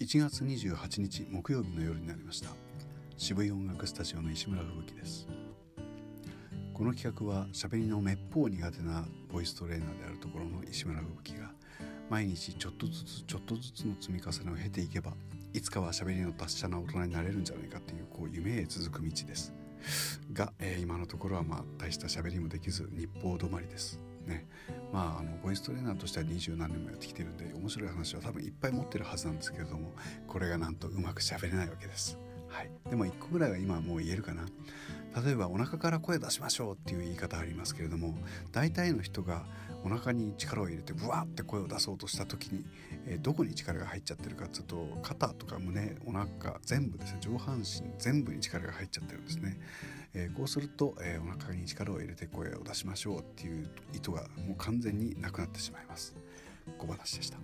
1月28日木曜日の夜になりました。渋い音楽スタジオの石村吹雪です。この企画は喋りのめっぽう苦手なボイストレーナーであるところの石村吹雪が毎日ちょっとずつちょっとずつの積み重ねを経ていけばいつかは喋りの達者な大人になれるんじゃないかっていうこう夢へ続く道です。が、えー、今のところはまあ大した喋りもできず日報止まりです。ね。まああのボイストレーナーとしては二十何年もやってきてるんで面白い話は多分いっぱい持ってるはずなんですけれどもこれがなんとうまく喋れないわけです。はい、でも1個ぐらいは今もう言えるかな。例えばお腹から声出しましょうっていう言い方ありますけれども大体の人がお腹に力を入れてブワーって声を出そうとした時に、えー、どこに力が入っちゃってるかっていうと肩とか胸お腹全部ですね上半身全部に力が入っちゃってるんですね、えー、こうすると、えー、お腹に力を入れて声を出しましょうっていう意図がもう完全になくなってしまいます。小話でした。